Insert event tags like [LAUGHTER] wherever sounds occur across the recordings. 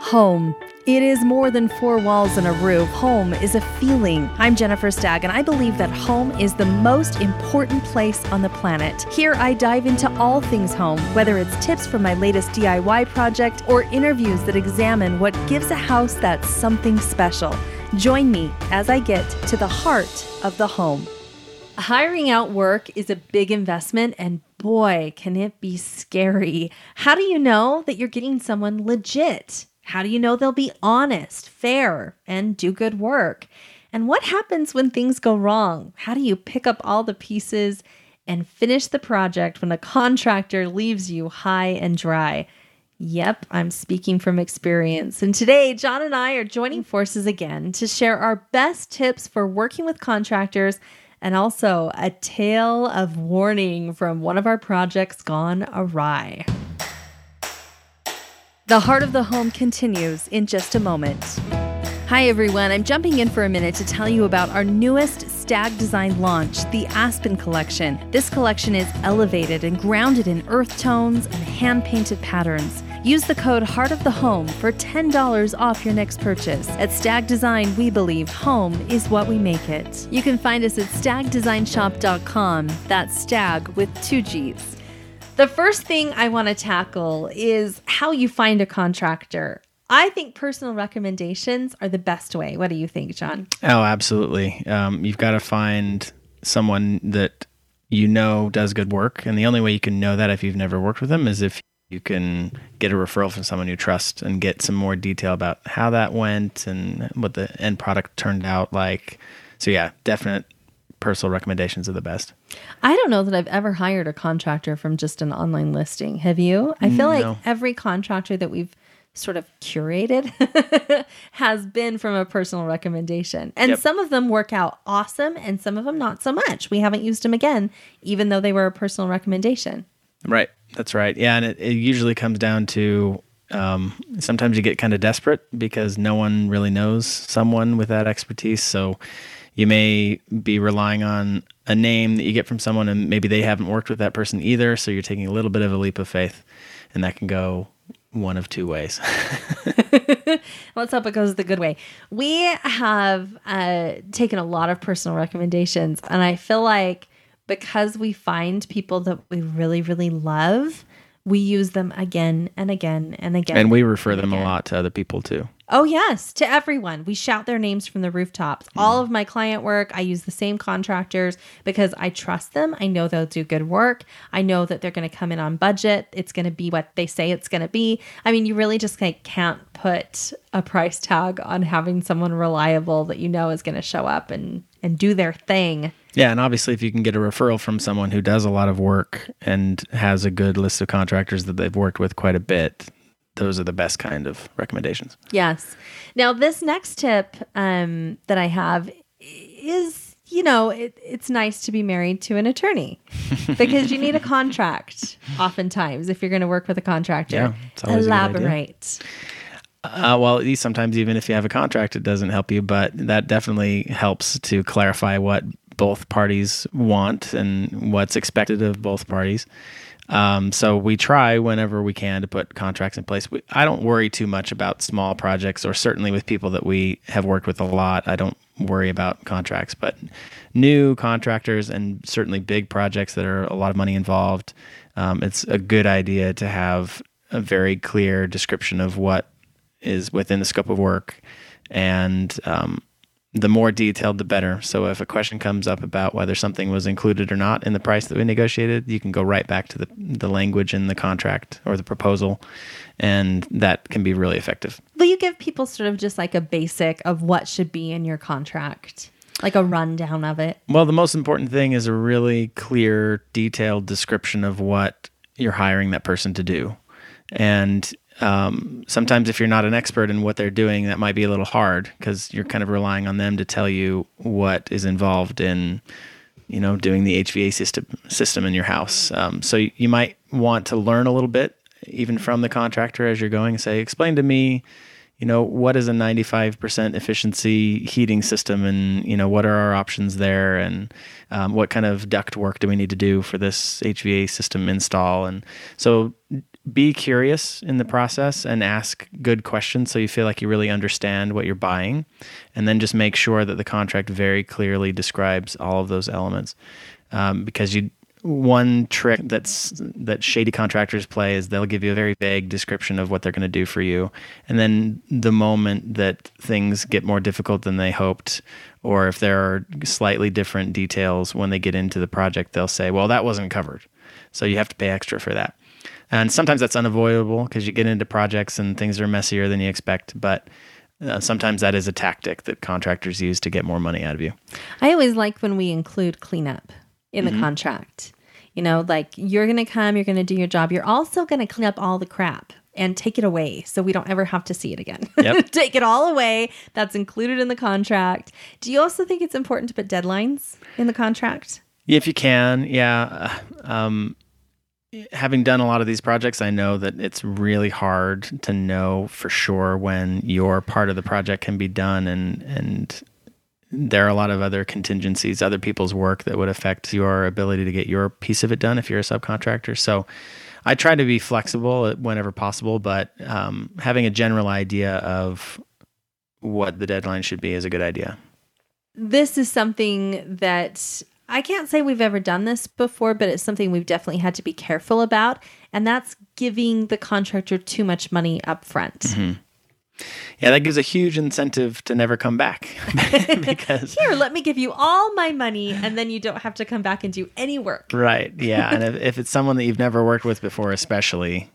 Home. It is more than four walls and a roof. Home is a feeling. I'm Jennifer Stagg, and I believe that home is the most important place on the planet. Here, I dive into all things home, whether it's tips from my latest DIY project or interviews that examine what gives a house that something special. Join me as I get to the heart of the home. Hiring out work is a big investment, and boy, can it be scary. How do you know that you're getting someone legit? How do you know they'll be honest, fair, and do good work? And what happens when things go wrong? How do you pick up all the pieces and finish the project when a contractor leaves you high and dry? Yep, I'm speaking from experience. And today, John and I are joining forces again to share our best tips for working with contractors and also a tale of warning from one of our projects gone awry. The Heart of the Home continues in just a moment. Hi, everyone. I'm jumping in for a minute to tell you about our newest Stagg Design launch, the Aspen Collection. This collection is elevated and grounded in earth tones and hand painted patterns. Use the code Heart of the Home for $10 off your next purchase. At Stagg Design, we believe home is what we make it. You can find us at staggdesignshop.com. That's stagg with two G's. The first thing I want to tackle is how you find a contractor. I think personal recommendations are the best way. What do you think, John? Oh, absolutely. Um, you've got to find someone that you know does good work. And the only way you can know that if you've never worked with them is if you can get a referral from someone you trust and get some more detail about how that went and what the end product turned out like. So, yeah, definite personal recommendations are the best. I don't know that I've ever hired a contractor from just an online listing. Have you? I feel No. like every contractor that we've sort of curated [LAUGHS] has been from a personal recommendation. And Yep. some of them work out awesome and some of them not so much. We haven't used them again, even though they were a personal recommendation. Right. That's right. Yeah. And it, it usually comes down to um, sometimes you get kind of desperate because no one really knows someone with that expertise. So you may be relying on a name that you get from someone and maybe they haven't worked with that person either. So you're taking a little bit of a leap of faith and that can go one of two ways. [LAUGHS] Let's hope it goes the good way. We have uh, taken a lot of personal recommendations, and I feel like because we find people that we really, really love, we use them again and again and again. and we refer them a lot to other people too. Oh, yes, to everyone. We shout their names from the rooftops. All mm. of my client work, I use the same contractors because I trust them. I know they'll do good work. I know that they're going to come in on budget. It's going to be what they say it's going to be. I mean, you really just like, can't put a price tag on having someone reliable that you know is going to show up and, and do their thing. Yeah, and obviously, if you can get a referral from someone who does a lot of work and has a good list of contractors that they've worked with quite a bit, those are the best kind of recommendations. Yes. Now, this next tip um, that I have is, you know, it, it's nice to be married to an attorney [LAUGHS] because you need a contract oftentimes if you're going to work with a contractor. Yeah, it's always a good idea. Elaborate. Uh, well, at least sometimes even if you have a contract, it doesn't help you, but that definitely helps to clarify what both parties want and what's expected of both parties. Um, so we try whenever we can to put contracts in place. We, I don't worry too much about small projects, or certainly with people that we have worked with a lot. I don't worry about contracts, but new contractors and certainly big projects that are a lot of money involved, um, it's a good idea to have a very clear description of what is within the scope of work and um, the more detailed the better so if a question comes up about whether something was included or not in the price that we negotiated you can go right back to the, the language in the contract or the proposal and that can be really effective Will you give people sort of just like a basic of what should be in your contract? Like a rundown of it? well the most important thing is a really clear detailed description of what you're hiring that person to do and um, sometimes if you're not an expert in what they're doing that might be a little hard because you're kind of relying on them to tell you what is involved in you know doing the HVAC system system in your house. Um, so you, might want to learn a little bit even from the contractor as you're going say explain to me you know what is a 95% efficiency heating system and you know what are our options there? And um, what kind of duct work do we need to do for this HVAC system install? And so be curious in the process and ask good questions so you feel like you really understand what you're buying. And then just make sure that the contract very clearly describes all of those elements. Um, because you one trick that's that shady contractors play is they'll give you a very vague description of what they're going to do for you and then the moment that things get more difficult than they hoped or if there are slightly different details when they get into the project they'll say well that wasn't covered so you have to pay extra for that and sometimes that's unavoidable because you get into projects and things are messier than you expect but uh, sometimes that is a tactic that contractors use to get more money out of you I always like when we include cleanup in the contract. You know, like you're going to come, you're going to do your job. You're also going to clean up all the crap and take it away so we don't ever have to see it again. Yep. [LAUGHS] take it all away. That's included in the contract. Do you also think it's important to put deadlines in the contract? If you can, yeah. Uh, Um, having done a lot of these projects, I know that it's really hard to know for sure when your part of the project can be done, and and there are a lot of other contingencies, other people's work that would affect your ability to get your piece of it done if you're a subcontractor. So. I try to be flexible whenever possible, but um, having a general idea of what the deadline should be is a good idea. This is something that I can't say we've ever done this before, but it's something we've definitely had to be careful about. And that's giving the contractor too much money up front. Yeah, that gives a huge incentive to never come back [LAUGHS] because Here, let me give you all my money, and then you don't have to come back and do any work. Right. Yeah. and if, [LAUGHS] if it's someone that you've never worked with before, especially,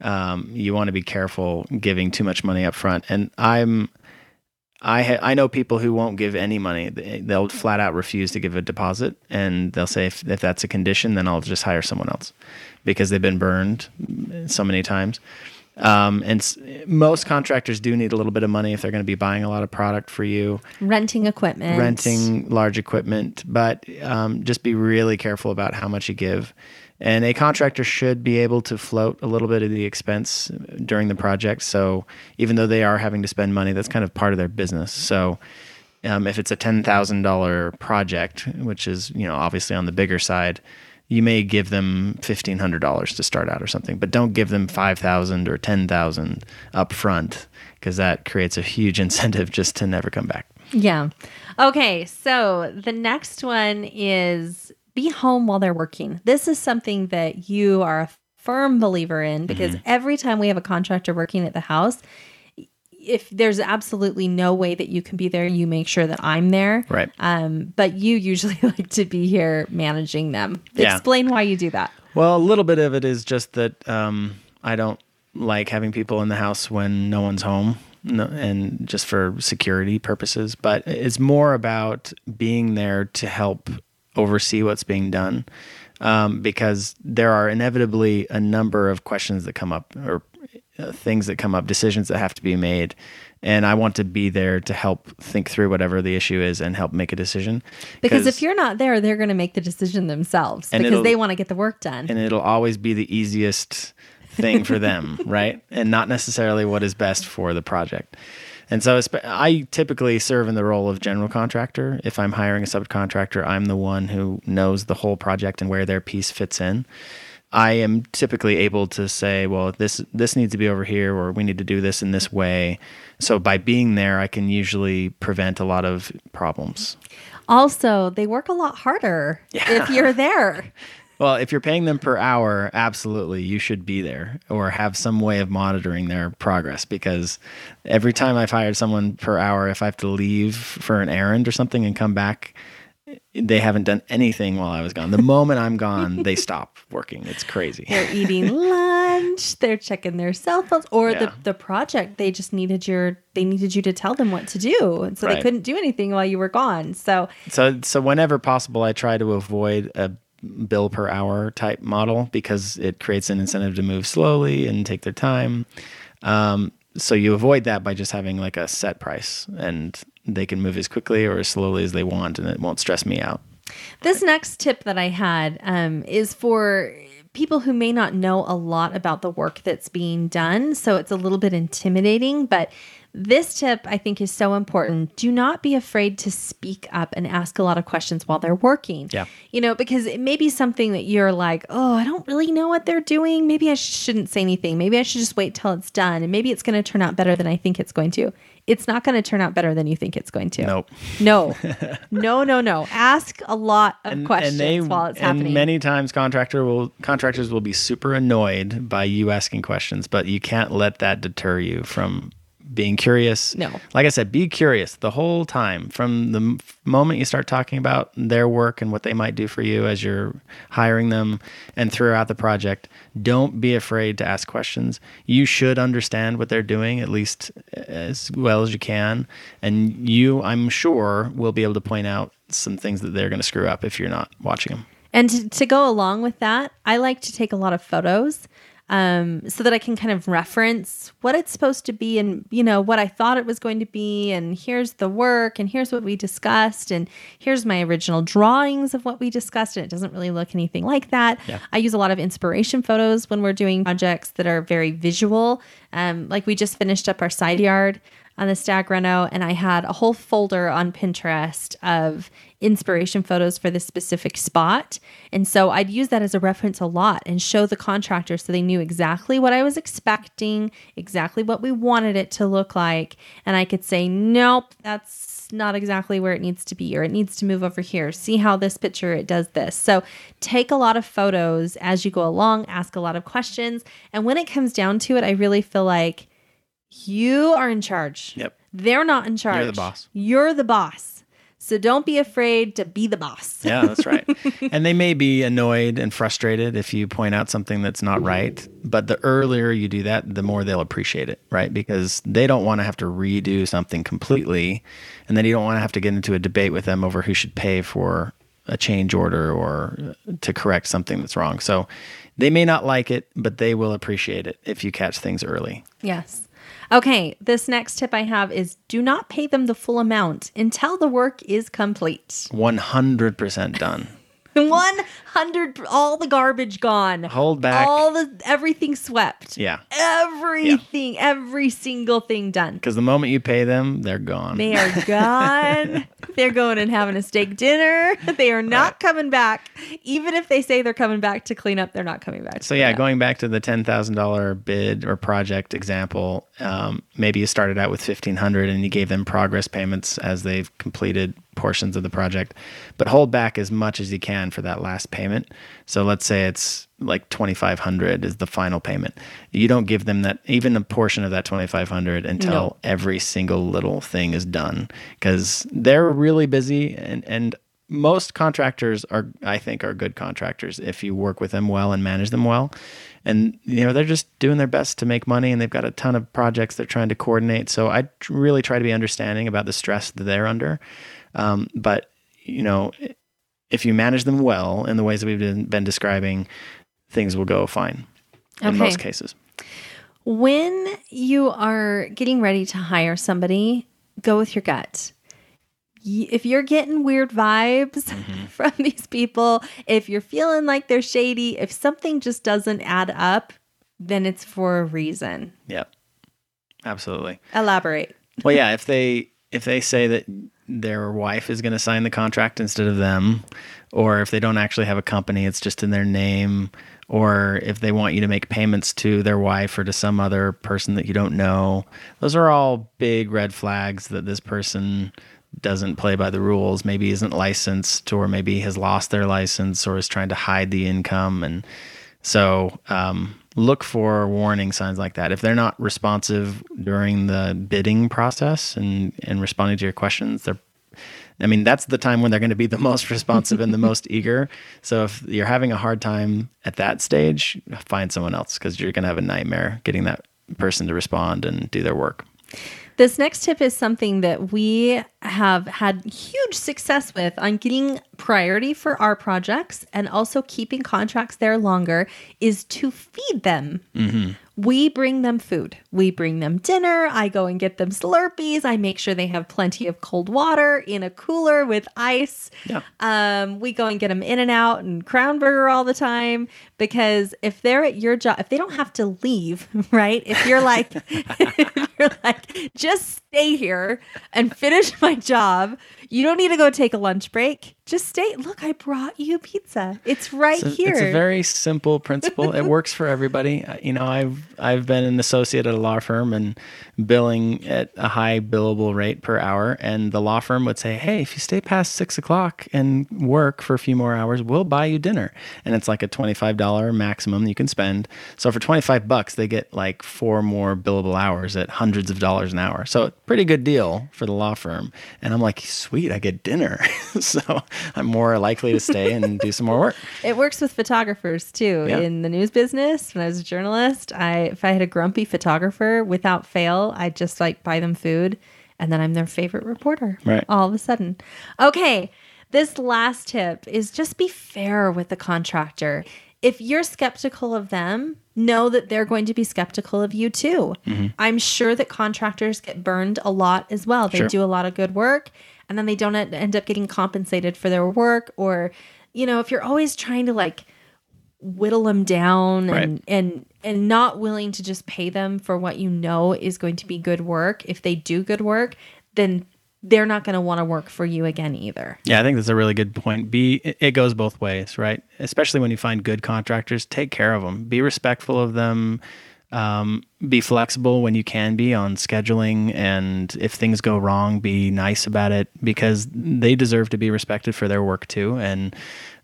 um, you want to be careful giving too much money up front. And I'm, I ha- I know people who won't give any money. They- They'll flat out refuse to give a deposit, and they'll say if, if that's a condition, then I'll just hire someone else because they've been burned so many times. Um, and s- most contractors do need a little bit of money if they're going to be buying a lot of product for you Renting equipment. renting large equipment, but um, just be really careful about how much you give. And a contractor should be able to float a little bit of the expense during the project. So even though they are having to spend money, that's kind of part of their business. So um, if it's a ten thousand dollar project, which is you know obviously on the bigger side, you may give them fifteen hundred dollars to start out or something, but don't give them five thousand or ten thousand up front because that creates a huge [LAUGHS] incentive just to never come back. Yeah. Okay. So the next one is be home while they're working. This is something that you are a firm believer in because mm-hmm. every time we have a contractor working at the house, if there's absolutely no way that you can be there, you make sure that I'm there. Right. Um, but you usually [LAUGHS] like to be here managing them. Yeah. Explain why you do that. Well, a little bit of it is just that um, I don't like having people in the house when no one's home, no, and just for security purposes. But it's more about being there to help oversee what's being done, um, because there are inevitably a number of questions that come up or Uh, things that come up, decisions that have to be made. And I want to be there to help think through whatever the issue is and help make a decision. Because if you're not there, they're going to make the decision themselves because they want to get the work done. and it'll always be the easiest thing for them, [LAUGHS] right? And not necessarily what is best for the project. And so I typically serve in the role of general contractor. If I'm hiring a subcontractor, I'm the one who knows the whole project and where their piece fits in. I am typically able to say, well, this this needs to be over here, or we need to do this in this way. So by being there, I can usually prevent a lot of problems. also, they work a lot harder if you're there. [LAUGHS] Well, if you're paying them per hour, absolutely, you should be there or have some way of monitoring their progress because every time I've hired someone per hour, if I have to leave for an errand or something and come back, they haven't done anything while I was gone. The moment I'm gone, they stop working. It's crazy. They're eating [LAUGHS] lunch. They're checking their cell phones, or Yeah. the the project. They just needed your. They needed you to tell them what to do, and so they couldn't do anything while you were gone. So So, so whenever possible, I try to avoid a bill per hour type model because it creates an incentive to move slowly and take their time. Um, so you avoid that by just having like a set price, and they can move as quickly or as slowly as they want, and it won't stress me out. this next tip that I had um, is for people who may not know a lot about the work that's being done. So it's a little bit intimidating, but This tip I think is so important. Do not be afraid to speak up and ask a lot of questions while they're working. Yeah. You know, because it may be something that you're like, oh, I don't really know what they're doing. Maybe I shouldn't say anything. Maybe I should just wait till it's done. And maybe it's going to turn out better than I think it's going to. It's not going to turn out better than you think it's going to. Nope. No, [LAUGHS] no, no, no. Ask a lot of questions while it's and happening. many times contractor will contractors will be super annoyed by you asking questions, but you can't let that deter you from being curious. No. Like I said, be curious the whole time from the moment you start talking about their work and what they might do for you as you're hiring them and throughout the project. Don't be afraid to ask questions. You should understand what they're doing at least eh, as well as you can, and you, I'm sure, will be able to point out some things that they're going to screw up if you're not watching them. And to, to go along with that, I like to take a lot of photos um, so that I can kind of reference what it's supposed to be and, you know, what I thought it was going to be. And here's the work, and here's what we discussed, and here's my original drawings of what we discussed. And it doesn't really look anything like that. Yeah. I use a lot of inspiration photos when we're doing projects that are very visual. Um, like we just finished up our side yard on the Stagg Reno, and I had a whole folder on Pinterest of inspiration photos for this specific spot. And so I'd use that as a reference a lot and show the contractor so they knew exactly what I was expecting, exactly what we wanted it to look like. And I could say, nope, that's not exactly where it needs to be, or it needs to move over here. See how this picture it does this. So take a lot of photos as you go along, ask a lot of questions. And when it comes down to it, I really feel like you are in charge. Yep. They're not in charge. You're the boss. You're the boss. So don't be afraid to be the boss. Yeah, that's right. [LAUGHS] and they may be annoyed and frustrated if you point out something that's not mm-hmm. right. But the earlier you do that, the more they'll appreciate it, right? Because they don't want to have to redo something completely. And then you don't want to have to get into a debate with them over who should pay for a change order or uh, to correct something that's wrong. So they may not like it, but they will appreciate it if you catch things early. Yes. Okay, this next tip I have is do not pay them the full amount until the work is complete. 100% done. [LAUGHS] 100 all the garbage gone. Hold back. All the everything swept. Yeah. Everything, every single thing done. Because the moment you pay them, they're gone. They are gone. [LAUGHS] they're going and having a steak dinner. They are not coming back. Even if they say they're coming back to clean up, they're not coming back. So yeah, up. going back to the ten thousand dollar bid or project example, um, maybe you started out with fifteen hundred and you gave them progress payments as they've completed portions of the project, but hold back as much as you can for that last payment. So let's say it's like twenty five hundred is the final payment. You don't give them that even a portion of that twenty five hundred until No. every single little thing is done because they're really busy and and most contractors are i think are good contractors if you work with them well and manage them well and you know they're just doing their best to make money and they've got a ton of projects they're trying to coordinate so i really try to be understanding about the stress that they're under um, but you know if you manage them well in the ways that we've been, been describing things will go fine in most cases When you are getting ready to hire somebody, go with your gut. If you're getting weird vibes [LAUGHS] from these people, if you're feeling like they're shady, if something just doesn't add up, then it's for a reason. yep absolutely Elaborate. well yeah [LAUGHS] if they if they say that their wife is going to sign the contract instead of them or if they don't actually have a company it's just in their name or if they want you to make payments to their wife or to some other person that you don't know. Those are all big red flags that this person doesn't play by the rules maybe isn't licensed or maybe has lost their license or is trying to hide the income. And so um, look for warning signs like that. If they're not responsive during the bidding process and, and responding to your questions, they're I mean, that's the time when they're going to be the [LAUGHS] most responsive and the most eager. So if you're having a hard time at that stage, find someone else because you're going to have a nightmare getting that person to respond and do their work. This next tip is something that we have had huge success with on getting priority for our projects and also keeping contracts there longer is to feed them. We bring them food. We bring them dinner. I go and get them Slurpees. I make sure they have plenty of cold water in a cooler with ice. Yeah. Um, we go and get them In-N-Out and Crown Burger all the time because if they're at your job, if they don't have to leave, [LAUGHS] right? If you're like, [LAUGHS] you're [LAUGHS] like, just stay here and finish [LAUGHS] my job. You don't need to go take a lunch break. Just stay. Look, I brought you pizza. It's right It's a, here. it's a very simple principle. it [LAUGHS] works for everybody. You know, I've I've been an associate at a law firm and billing at a high billable rate per hour, and the law firm would say, "Hey, if you stay past six o'clock and work for a few more hours, we'll buy you dinner." And it's like a twenty five dollar maximum you can spend. So for twenty five bucks, they get like four more billable hours at hundreds of dollars an hour. So pretty good deal for the law firm. And I'm like, sweet, I get dinner, [LAUGHS] so I'm more likely to stay and do some more work. [LAUGHS] It works with photographers too. Yeah. In the news business, when I was a journalist, I if I had a grumpy photographer, without fail, I'd just like buy them food, and then I'm their favorite reporter. Right. All of a sudden, okay. This last tip is just be fair with the contractor. If you're skeptical of them, know that they're going to be skeptical of you too. Mm-hmm. I'm sure that contractors get burned a lot as well. They Sure. do a lot of good work and then they don't end up getting compensated for their work or you know, if you're always trying to like whittle them down and Right. and and not willing to just pay them for what you know is going to be good work, if they do good work, then they're not going to want to work for you again either. Yeah, I think that's a really good point. Be it- goes both ways, right? Especially when you find good contractors, take care of them. Be respectful of them. Um, be flexible when you can be on scheduling, and if things go wrong, be nice about it because they deserve to be respected for their work too. And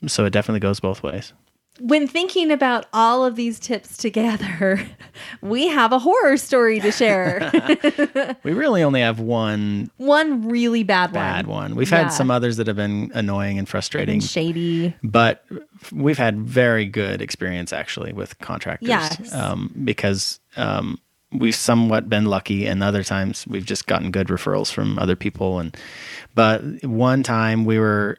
so it definitely goes both ways. When thinking about all of these tips together, [LAUGHS] we have a horror story to share. [LAUGHS] We really only have one one really bad one. bad one. We've Yeah. had some others that have been annoying and frustrating, shady. but we've had very good experience actually with contractors Yes. um, because um, we've somewhat been lucky and other times we've just gotten good referrals from other people and but one time we were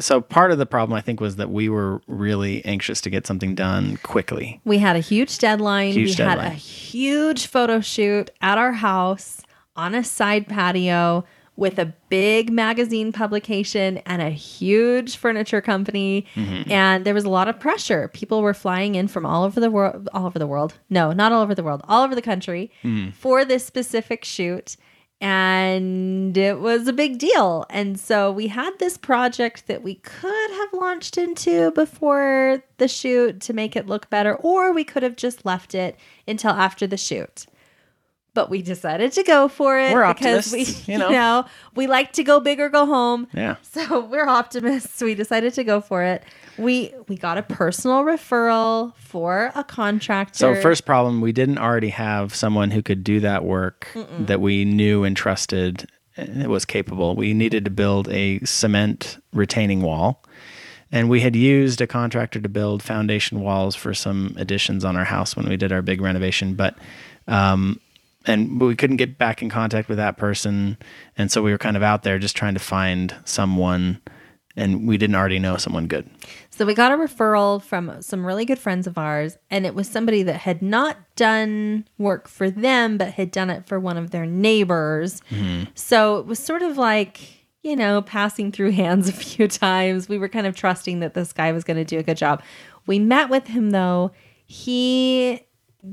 so part of the problem i think was that we were really anxious to get something done quickly We had a huge deadline. Huge we had a huge photo shoot at our house on a side patio with a big magazine publication and a huge furniture company. Mm-hmm. And there was a lot of pressure. People were flying in from all over the world, all over the world. No, not all over the world, all over the country Mm. for this specific shoot. And it was a big deal. And so we had this project that we could have launched into before the shoot to make it look better, or we could have just left it until after the shoot. But we decided to go for it We're because we, you [LAUGHS] you know. know, we like to go big or go home. yeah [LAUGHS] So we're optimists. We decided to go for it. We we got a personal referral for a contractor. so first problem we didn't already have someone who could do that work that we knew and trusted and was capable we needed to build a cement retaining wall and we had used a contractor to build foundation walls for some additions on our house when we did our big renovation but um and we couldn't get back in contact with that person and so we were kind of out there just trying to find someone and we didn't already know someone good So we got a referral from some really good friends of ours, and it was somebody that had not done work for them, but had done it for one of their neighbors. Mm-hmm. So it was sort of like, you know, passing through [LAUGHS] hands a few times. We were kind of trusting that this guy was going to do a good job. We met with him, though. He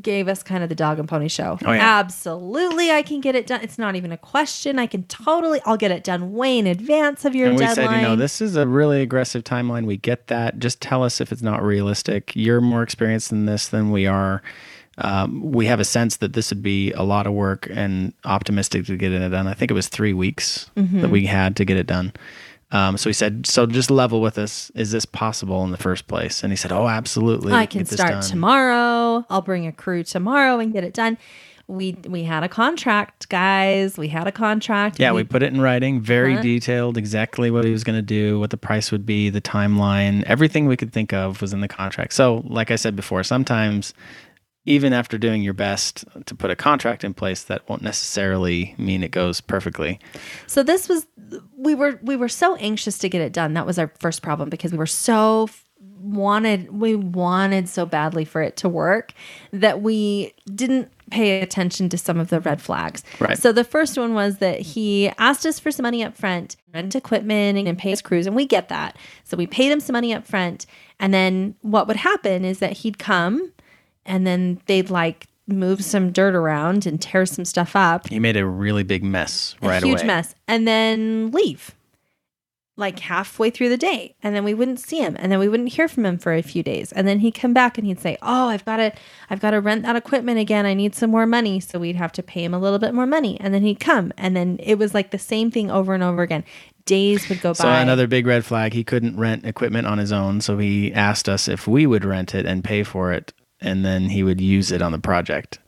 gave us kind of the dog and pony show. Oh, yeah. Absolutely, I can get it done. It's not even a question. I can totally, I'll get it done way in advance of your and we deadline. said, you know, this is a really aggressive timeline. We get that. Just tell us if it's not realistic. You're more experienced in this than we are. Um, we have a sense that this would be a lot of work and optimistic to get it done. I think it was three weeks Mm-hmm. that we had to get it done. Um, so he said, "So just level with us. Is this possible in the first place?" And he said, "Oh, absolutely. I can start done." tomorrow. I'll bring a crew tomorrow and get it done. We we had a contract, guys. We had a contract. Yeah, we put it in writing, very Uh-huh. detailed, exactly what he was going to do, what the price would be, the timeline, everything we could think of was in the contract. So, like I said before, sometimes even after doing your best to put a contract in place, that won't necessarily mean it goes perfectly. So this was we were we were so anxious to get it done. That was our first problem because we were so wanted we wanted so badly for it to work that we didn't pay attention to some of the red flags. Right. So the first one was that he asked us for some money up front, rent equipment and pay his crews, and we get that. So we paid him some money up front, and then what would happen is that he'd come and then they'd like move some dirt around and tear some stuff up. He made a really big mess right a huge away. mess. And then leave like halfway through the day. And then we wouldn't see him. And then we wouldn't hear from him for a few days. And then he'd come back and he'd say oh i've got to i've got to rent that equipment again. I need some more money. So we'd have to pay him a little bit more money. And then he'd come. And then it was like the same thing over and over again. Days would go So by. another big red flag, he couldn't rent equipment on his own, so he asked us if we would rent it and pay for it and then he would use it on the project.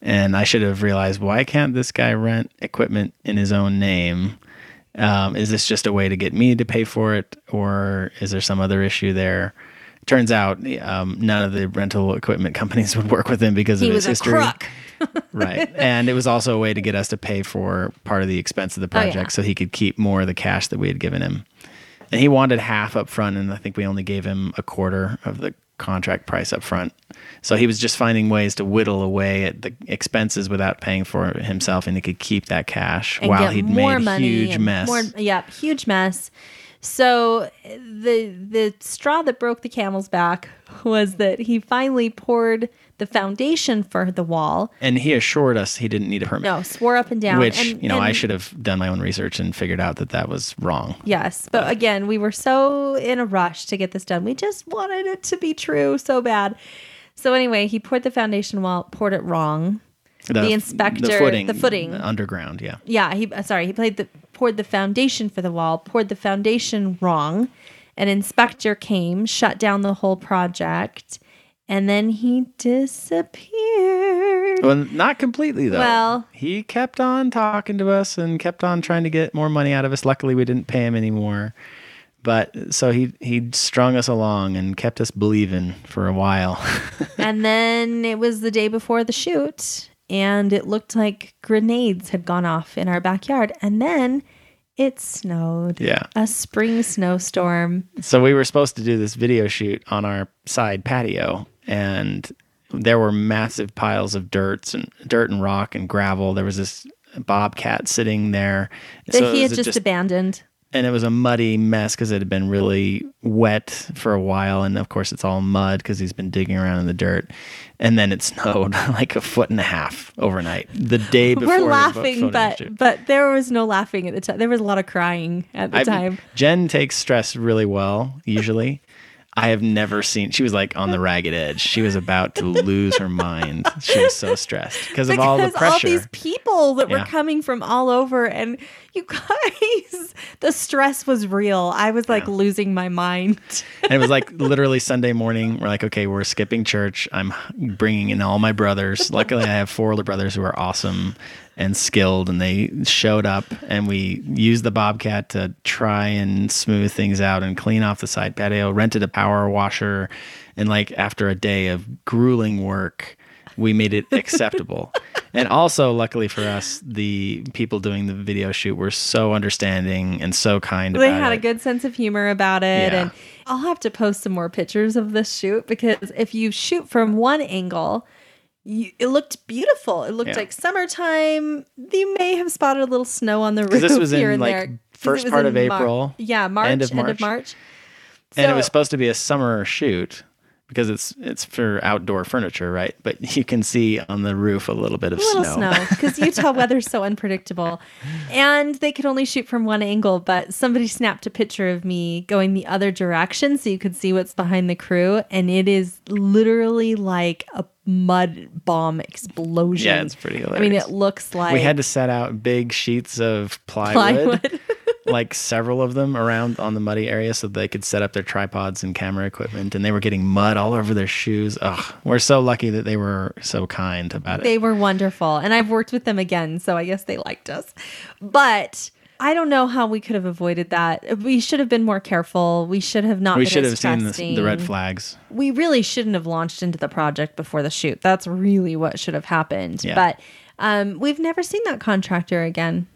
And I should have realized why can't this guy rent equipment in his own name? Um, is this just a way to get me to pay for it, or is there some other issue there? Turns out um, none of the rental equipment [LAUGHS] companies would work with him because he of was his a history crook [LAUGHS] right and it was also a way to get us to pay for part of the expense of the Oh, yeah. project so he could keep more of the cash that we had given him and he wanted half up front and i think we only gave him a quarter of the contract price up front so he was just finding ways to whittle away at the expenses without paying for himself and he could keep that cash and while he'd made a huge mess More, yeah, huge mess. So the the straw that broke the camel's back was that he finally poured the foundation for the wall. and he assured us he didn't need a permit No, swore up and down. which and, you know i should have done my own research and figured out that that was wrong Yes, but again, we were so in a rush to get this done. We just wanted it to be true so bad. So anyway, he poured the foundation wall, poured it wrong. The inspector- the footing, the footing. underground yeah Yeah, he uh, sorry, he played the poured the foundation for the wall, poured the foundation wrong. An inspector came, shut down the whole project, and then he disappeared. Well, not completely though. Well- he kept on talking to us and kept on trying to get more money out of us. Luckily, we didn't pay him anymore. But so he he strung us along and kept us believing for a while. [LAUGHS] and then it was the day before the shoot, and it looked like grenades had gone off in our backyard. And then it snowed. yeah. A spring snowstorm. So we were supposed to do this video shoot on our side patio, and there were massive piles of dirt and dirt and rock and gravel. There was this bobcat sitting there. That So he had was just, abandoned. And it was a muddy mess because it had been really wet for a while. And of course it's all mud because he's been digging around in the dirt. And then it [LAUGHS] snowed [LAUGHS] like a foot and a half overnight. The day before We're laughing, but shoot. but there was no laughing at the time. There was a lot of crying at the I've- time. jen takes stress really well usually. I have never seen she was like on the ragged edge. She was about to lose her mind. She was so stressed because of all the because pressure. these people that were coming from all over and you guys [LAUGHS] the stress was real i was like Yeah. losing my mind and it was like [LAUGHS] literally Sunday morning. We're like, okay, we're skipping church. I'm bringing in all my brothers. Luckily, I have four older brothers who are awesome and skilled, and they showed up. And we used the Bobcat to try and smooth things out and clean off the side patio. Rented a power washer, and like after a day of grueling work, we made it acceptable. And also, luckily for us, the people doing the video shoot were so understanding and so kind. they had it. a good sense of humor about it Yeah. and i'll have to post some more pictures of this shoot because if you shoot from one angle you, it looked beautiful it looked Yeah. like summertime you may have spotted a little snow on the [LAUGHS] roof this was in, here and like, there first part of Mar- April, yeah march end of end of March. march and it was supposed to be a summer shoot because it's it's for outdoor furniture, right? But you can see on the roof a little bit of snow. a little snow. snow because Utah weather's so unpredictable. And they could only shoot from one angle, but somebody snapped a picture of me going the other direction so you could see what's behind the crew. And it is literally like a mud bomb explosion. Yeah, it's pretty I mean, it looks like we had to set out big sheets of plywood, plywood. Like several of them around on the muddy area so they could set up their tripods and camera equipment. And they were getting mud all over their shoes. Ugh, we're so lucky that they were so kind about it. They were wonderful. And I've worked with them again, so I guess they liked us. But I don't know how we could have avoided that. We should have been more careful. We should have not we been should have seen the, the red flags. we really shouldn't have launched into the project before the shoot. That's really what should have happened. Yeah. But um, we've never seen that contractor again.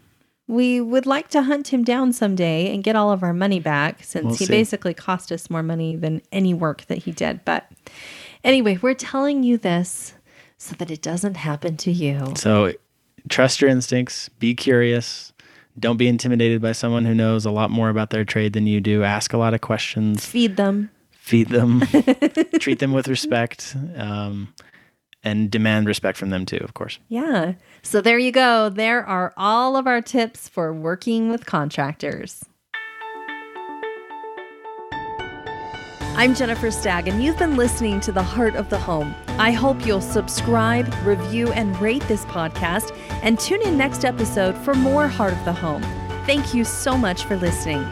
We would like to hunt him down someday and get all of our money back since We'll he see. basically cost us more money than any work that he did. But anyway, we're telling you this so that it doesn't happen to you. So trust your instincts, be curious. Don't be intimidated by someone who knows a lot more about their trade than you do. Ask a lot of questions, Feed them. feed them, [LAUGHS] treat them with respect, um, and demand respect from them too, of course. Yeah. So there you go. There are all of our tips for working with contractors. I'm Jennifer Stagg, and you've been listening to The Heart of the Home. I hope you'll subscribe, review, and rate this podcast, and tune in next episode for more Heart of the Home. Thank you so much for listening.